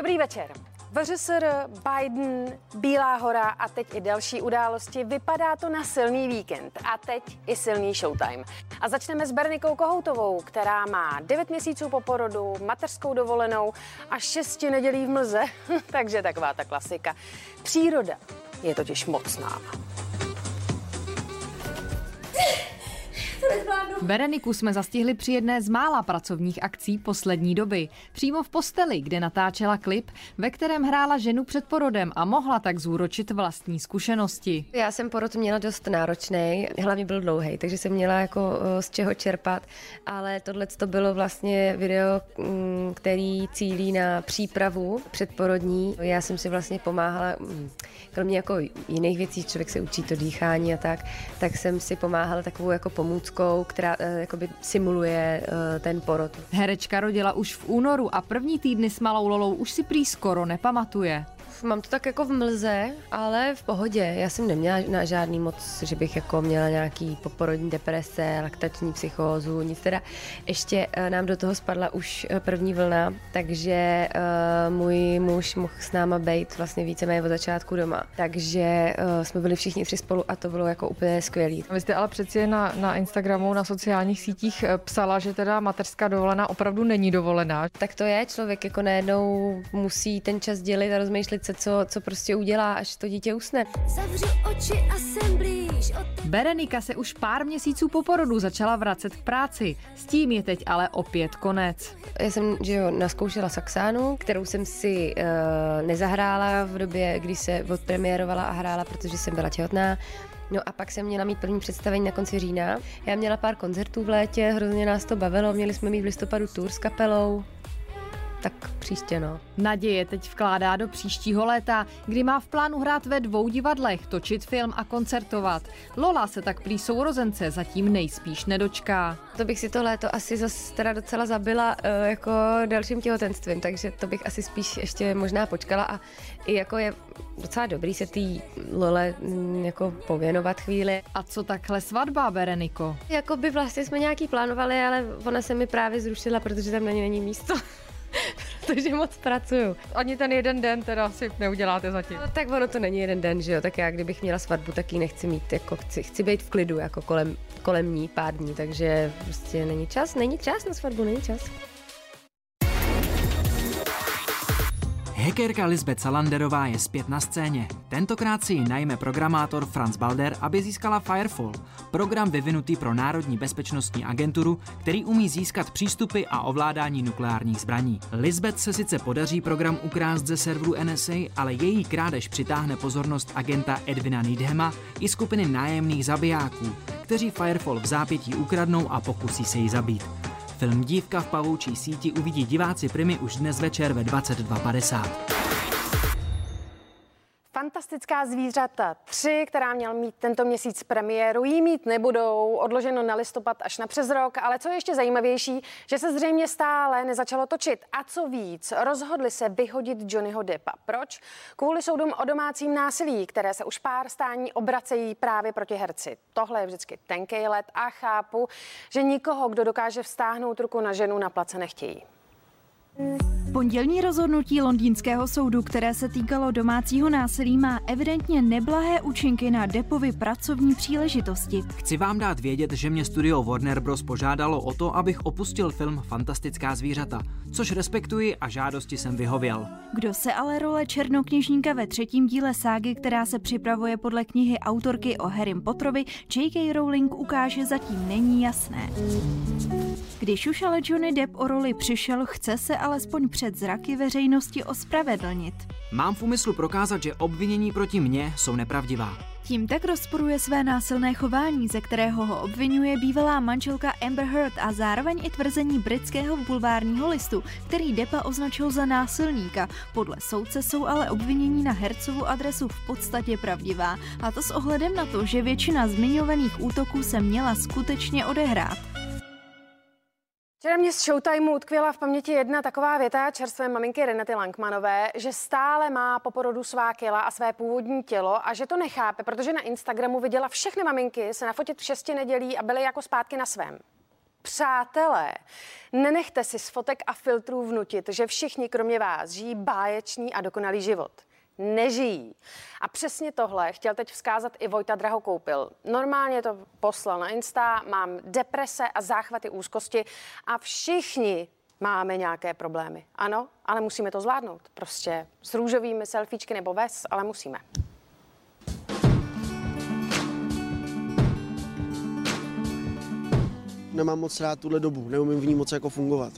Dobrý večer. VŘSR, Biden, Bílá hora a teď i další události. Vypadá to na silný víkend a teď i silný showtime. A začneme s Bernikou Kohoutovou, která má 9 měsíců po porodu, mateřskou dovolenou a 6 nedělí v mlze. Takže taková ta klasika. Příroda je totiž mocná. Bereniku jsme zastihli při jedné z mála pracovních akcí poslední doby. Přímo v posteli, kde natáčela klip, ve kterém hrála ženu před porodem a mohla tak zúročit vlastní zkušenosti. Já jsem porod měla dost náročný, hlavně byl dlouhý, takže jsem měla jako z čeho čerpat, ale tohle to bylo vlastně video, mm, který cílí na přípravu předporodní. Já jsem si vlastně pomáhala, mm, kromě jako jiných věcí, člověk se učí to dýchání a tak, tak jsem si pomáhala takovou jako pomůckou, která uh, jakoby simuluje uh, ten porod. Herečka rodila už v únoru a první týdny s malou Lolou už si prý skoro nepamatuje mám to tak jako v mlze, ale v pohodě. Já jsem neměla na žádný moc, že bych jako měla nějaký poporodní deprese, laktační psychózu, nic teda. Ještě uh, nám do toho spadla už první vlna, takže uh, můj muž mohl s náma být vlastně víceméně od začátku doma. Takže uh, jsme byli všichni tři spolu a to bylo jako úplně skvělý. Vy jste ale přeci na, na Instagramu, na sociálních sítích psala, že teda mateřská dovolená opravdu není dovolená. Tak to je, člověk jako najednou musí ten čas dělit a rozmýšlet se, co, co prostě udělá, až to dítě usne. Zavřu oči a jsem blíž. Berenika se už pár měsíců po porodu začala vracet k práci. S tím je teď ale opět konec. Já jsem že jo, naskoušela Saxánu, kterou jsem si uh, nezahrála v době, kdy se odpremiérovala a hrála, protože jsem byla těhotná. No a pak jsem měla mít první představení na konci října. Já měla pár koncertů v létě, hrozně nás to bavilo, měli jsme mít v listopadu tour s kapelou, tak příště no. Naděje teď vkládá do příštího léta, kdy má v plánu hrát ve dvou divadlech, točit film a koncertovat. Lola se tak prý sourozence zatím nejspíš nedočká. To bych si to léto asi zase teda docela zabila uh, jako dalším těhotenstvím, takže to bych asi spíš ještě možná počkala a i jako je docela dobrý se té Lole mm, jako pověnovat chvíli. A co takhle svatba, Bereniko? Jako by vlastně jsme nějaký plánovali, ale ona se mi právě zrušila, protože tam na ní není místo. protože moc pracuju. Ani ten jeden den teda si neuděláte zatím. No, tak ono to není jeden den, že jo, tak já kdybych měla svatbu, tak ji nechci mít, jako chci, chci být v klidu, jako kolem, kolem ní pár dní, takže prostě není čas, není čas na svatbu, není čas. Hackerka Lisbeth Salanderová je zpět na scéně. Tentokrát si ji najme programátor Franz Balder, aby získala Firefall, program vyvinutý pro Národní bezpečnostní agenturu, který umí získat přístupy a ovládání nukleárních zbraní. Lisbeth se sice podaří program ukrást ze serveru NSA, ale její krádež přitáhne pozornost agenta Edvina Needhama i skupiny nájemných zabijáků, kteří Firefall v zápětí ukradnou a pokusí se ji zabít. Film Dívka v pavoučí síti uvidí diváci Primy už dnes večer ve 22.50. Fantastická zvířata 3, která měl mít tento měsíc premiéru, jí mít nebudou, odloženo na listopad až na přes rok, ale co je ještě zajímavější, že se zřejmě stále nezačalo točit. A co víc, rozhodli se vyhodit Johnnyho Deppa. Proč? Kvůli soudům o domácím násilí, které se už pár stání obracejí právě proti herci. Tohle je vždycky tenkej let a chápu, že nikoho, kdo dokáže vstáhnout ruku na ženu, na place nechtějí. Pondělní rozhodnutí londýnského soudu, které se týkalo domácího násilí, má evidentně neblahé účinky na Depovi pracovní příležitosti. Chci vám dát vědět, že mě studio Warner Bros. požádalo o to, abych opustil film Fantastická zvířata, což respektuji a žádosti jsem vyhověl. Kdo se ale role černokněžníka ve třetím díle ságy, která se připravuje podle knihy autorky o Harrym Potterovi, J.K. Rowling ukáže, zatím není jasné. Když už ale Johnny Depp o roli přišel, chce se alespoň před zraky veřejnosti ospravedlnit. Mám v úmyslu prokázat, že obvinění proti mně jsou nepravdivá. Tím tak rozporuje své násilné chování, ze kterého ho obvinuje bývalá manželka Amber Heard a zároveň i tvrzení britského bulvárního listu, který Depa označil za násilníka. Podle soudce jsou ale obvinění na hercovu adresu v podstatě pravdivá, a to s ohledem na to, že většina zmiňovaných útoků se měla skutečně odehrát. Včera mě z Showtimeu utkvěla v paměti jedna taková věta čerstvé maminky Renaty Lankmanové, že stále má po porodu svá kila a své původní tělo a že to nechápe, protože na Instagramu viděla všechny maminky se nafotit v šesti nedělí a byly jako zpátky na svém. Přátelé, nenechte si z fotek a filtrů vnutit, že všichni kromě vás žijí báječný a dokonalý život. Nežijí. A přesně tohle chtěl teď vzkázat i Vojta Drahokoupil. Normálně to poslal na Insta, mám deprese a záchvaty úzkosti a všichni máme nějaké problémy. Ano, ale musíme to zvládnout. Prostě s růžovými selfiečky nebo ves, ale musíme. nemám moc rád tuhle dobu, neumím v ní moc jako fungovat.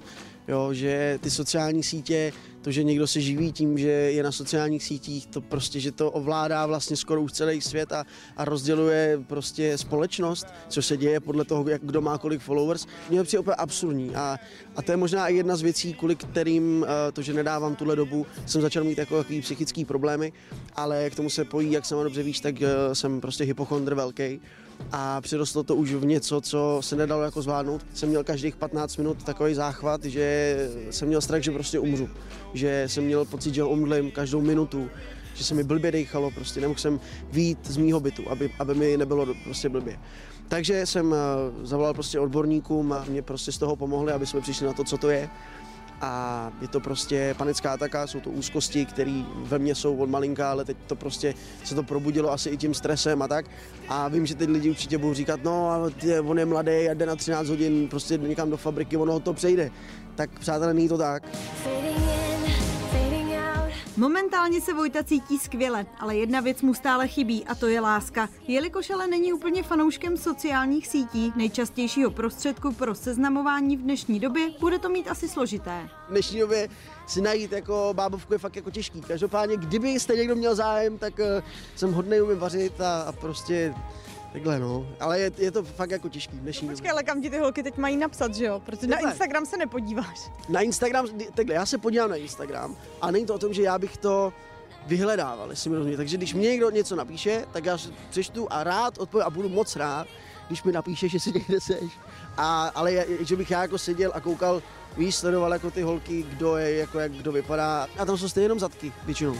Jo, že ty sociální sítě, to, že někdo se živí tím, že je na sociálních sítích, to prostě, že to ovládá vlastně skoro už celý svět a, a rozděluje prostě společnost, co se děje podle toho, jak kdo má kolik followers, mě přijde úplně absurdní a, a to je možná i jedna z věcí, kvůli kterým eh, to, že nedávám tuhle dobu, jsem začal mít takový psychický problémy, ale k tomu se pojí, jak sama dobře víš, tak eh, jsem prostě hypochondr velký a přirostlo to už v něco, co se nedalo jako zvládnout. Jsem měl každých 15 minut takový záchvat, že jsem měl strach, že prostě umřu. Že jsem měl pocit, že omdlím každou minutu, že se mi blbě dechalo, prostě nemohl jsem výjít z mýho bytu, aby, aby mi nebylo prostě blbě. Takže jsem eh, zavolal prostě odborníkům a mě prostě z toho pomohli, aby jsme přišli na to, co to je a je to prostě panická ataka, jsou to úzkosti, které ve mně jsou od malinka, ale teď to prostě se to probudilo asi i tím stresem a tak. A vím, že teď lidi určitě budou říkat, no a on je mladý a jde na 13 hodin prostě někam do fabriky, ono to přejde. Tak přátelé, není to tak. Momentálně se Vojta cítí skvěle, ale jedna věc mu stále chybí a to je láska. Jelikož ale není úplně fanouškem sociálních sítí, nejčastějšího prostředku pro seznamování v dnešní době, bude to mít asi složité. V dnešní době si najít jako bábovku je fakt jako těžký. Každopádně, kdybyste někdo měl zájem, tak uh, jsem hodný umím vařit a, a prostě Takhle no, ale je, je to fakt jako těžký dnešní Počkej, ale kam ti ty holky teď mají napsat, že jo? Protože takhle. na Instagram se nepodíváš. Na Instagram, takhle, já se podívám na Instagram a není to o tom, že já bych to vyhledával, jestli mi rozumíte. Takže když mě někdo něco napíše, tak já přečtu a rád odpovím a budu moc rád, když mi napíše, že si někde seš. A, ale že bych já jako seděl a koukal, víš, sledoval jako ty holky, kdo je, jako jak kdo vypadá. A tam jsou stejně jenom zadky, většinou.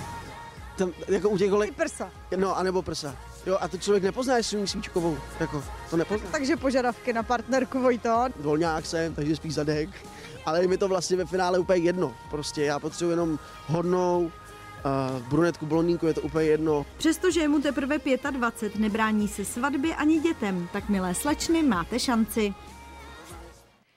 Tam, jako u těch holek... prsa. No, anebo prsa. Jo, a to člověk nepozná, jestli umí svíčkovou. Jako, to nepozná. Takže požadavky na partnerku Vojto. Volňák jsem, takže spíš zadek. Ale je mi to vlastně ve finále úplně jedno. Prostě já potřebuji jenom hodnou, Uh, brunetku, blondýnku je to úplně jedno. Přestože je mu teprve 25, nebrání se svatbě ani dětem, tak milé slečny, máte šanci.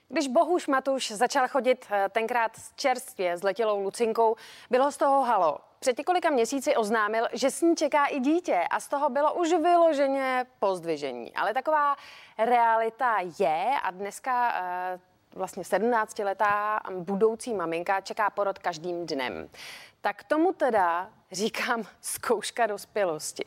Když Bohuš Matuš začal chodit eh, tenkrát čerstvě s letělou Lucinkou, bylo z toho halo. Před několika měsíci oznámil, že s ní čeká i dítě a z toho bylo už vyloženě pozdvižení. Ale taková realita je a dneska uh, vlastně 17-letá budoucí maminka čeká porod každým dnem. Tak tomu teda říkám zkouška dospělosti.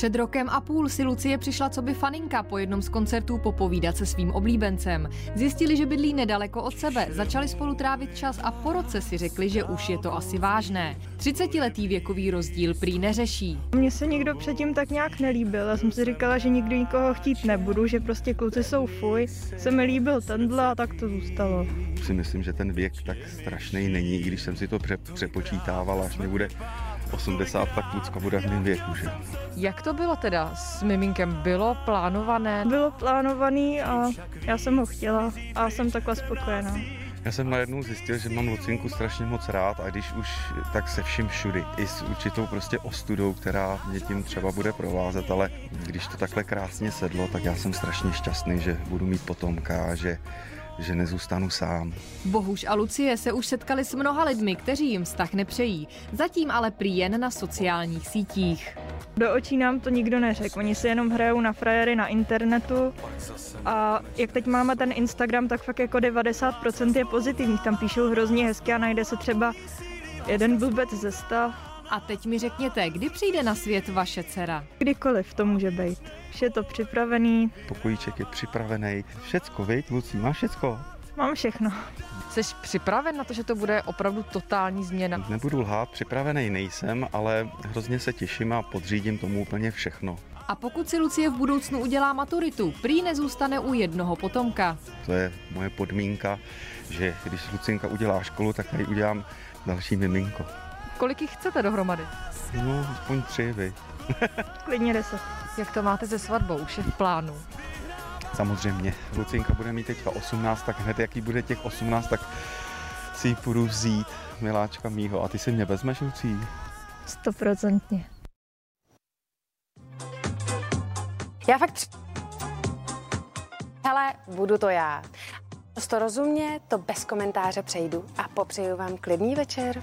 Před rokem a půl si Lucie přišla co by faninka po jednom z koncertů popovídat se svým oblíbencem. Zjistili, že bydlí nedaleko od sebe, začali spolu trávit čas a po roce si řekli, že už je to asi vážné. 30-letý věkový rozdíl prý neřeší. Mně se někdo předtím tak nějak nelíbil. Já jsem si říkala, že nikdy nikoho chtít nebudu, že prostě kluci jsou fuj. Se mi líbil tenhle a tak to zůstalo. Si myslím, že ten věk tak strašný není, i když jsem si to přepočítávala, až mi bude 80, tak klucka bude v mém věku, že? Jak to bylo teda s miminkem? Bylo plánované? Bylo plánovaný a já jsem ho chtěla a jsem takhle spokojená. Já jsem najednou zjistil, že mám Lucinku strašně moc rád a když už, tak se vším všudy. I s určitou prostě ostudou, která mě tím třeba bude provázet, ale když to takhle krásně sedlo, tak já jsem strašně šťastný, že budu mít potomka a že že nezůstanu sám. Bohuž a Lucie se už setkali s mnoha lidmi, kteří jim vztah nepřejí. Zatím ale prý jen na sociálních sítích. Do očí nám to nikdo neřekl, oni si jenom hrajou na frajery na internetu a jak teď máme ten Instagram, tak fakt jako 90% je pozitivních, tam píšou hrozně hezky a najde se třeba jeden blbec ze stav. A teď mi řekněte, kdy přijde na svět vaše dcera? Kdykoliv to může být. Vše je to připravený. Pokojíček je připravený. Všecko, viď, Lucí, máš všecko? Mám všechno. Jsi připraven na to, že to bude opravdu totální změna? Nebudu lhát, připravený nejsem, ale hrozně se těším a podřídím tomu úplně všechno. A pokud si Lucie v budoucnu udělá maturitu, prý nezůstane u jednoho potomka. To je moje podmínka, že když Lucinka udělá školu, tak já udělám další miminko. Kolik jich chcete dohromady? No, aspoň tři, vy. Klidně deset. Jak to máte se svatbou? Už je v plánu? samozřejmě. Lucinka bude mít teďka 18, tak hned jaký bude těch 18, tak si ji půjdu vzít, miláčka mýho. A ty si mě vezmeš, Lucí? Stoprocentně. Já fakt... při- Hele, budu to já. To rozumně, to bez komentáře přejdu a popřeju vám klidný večer.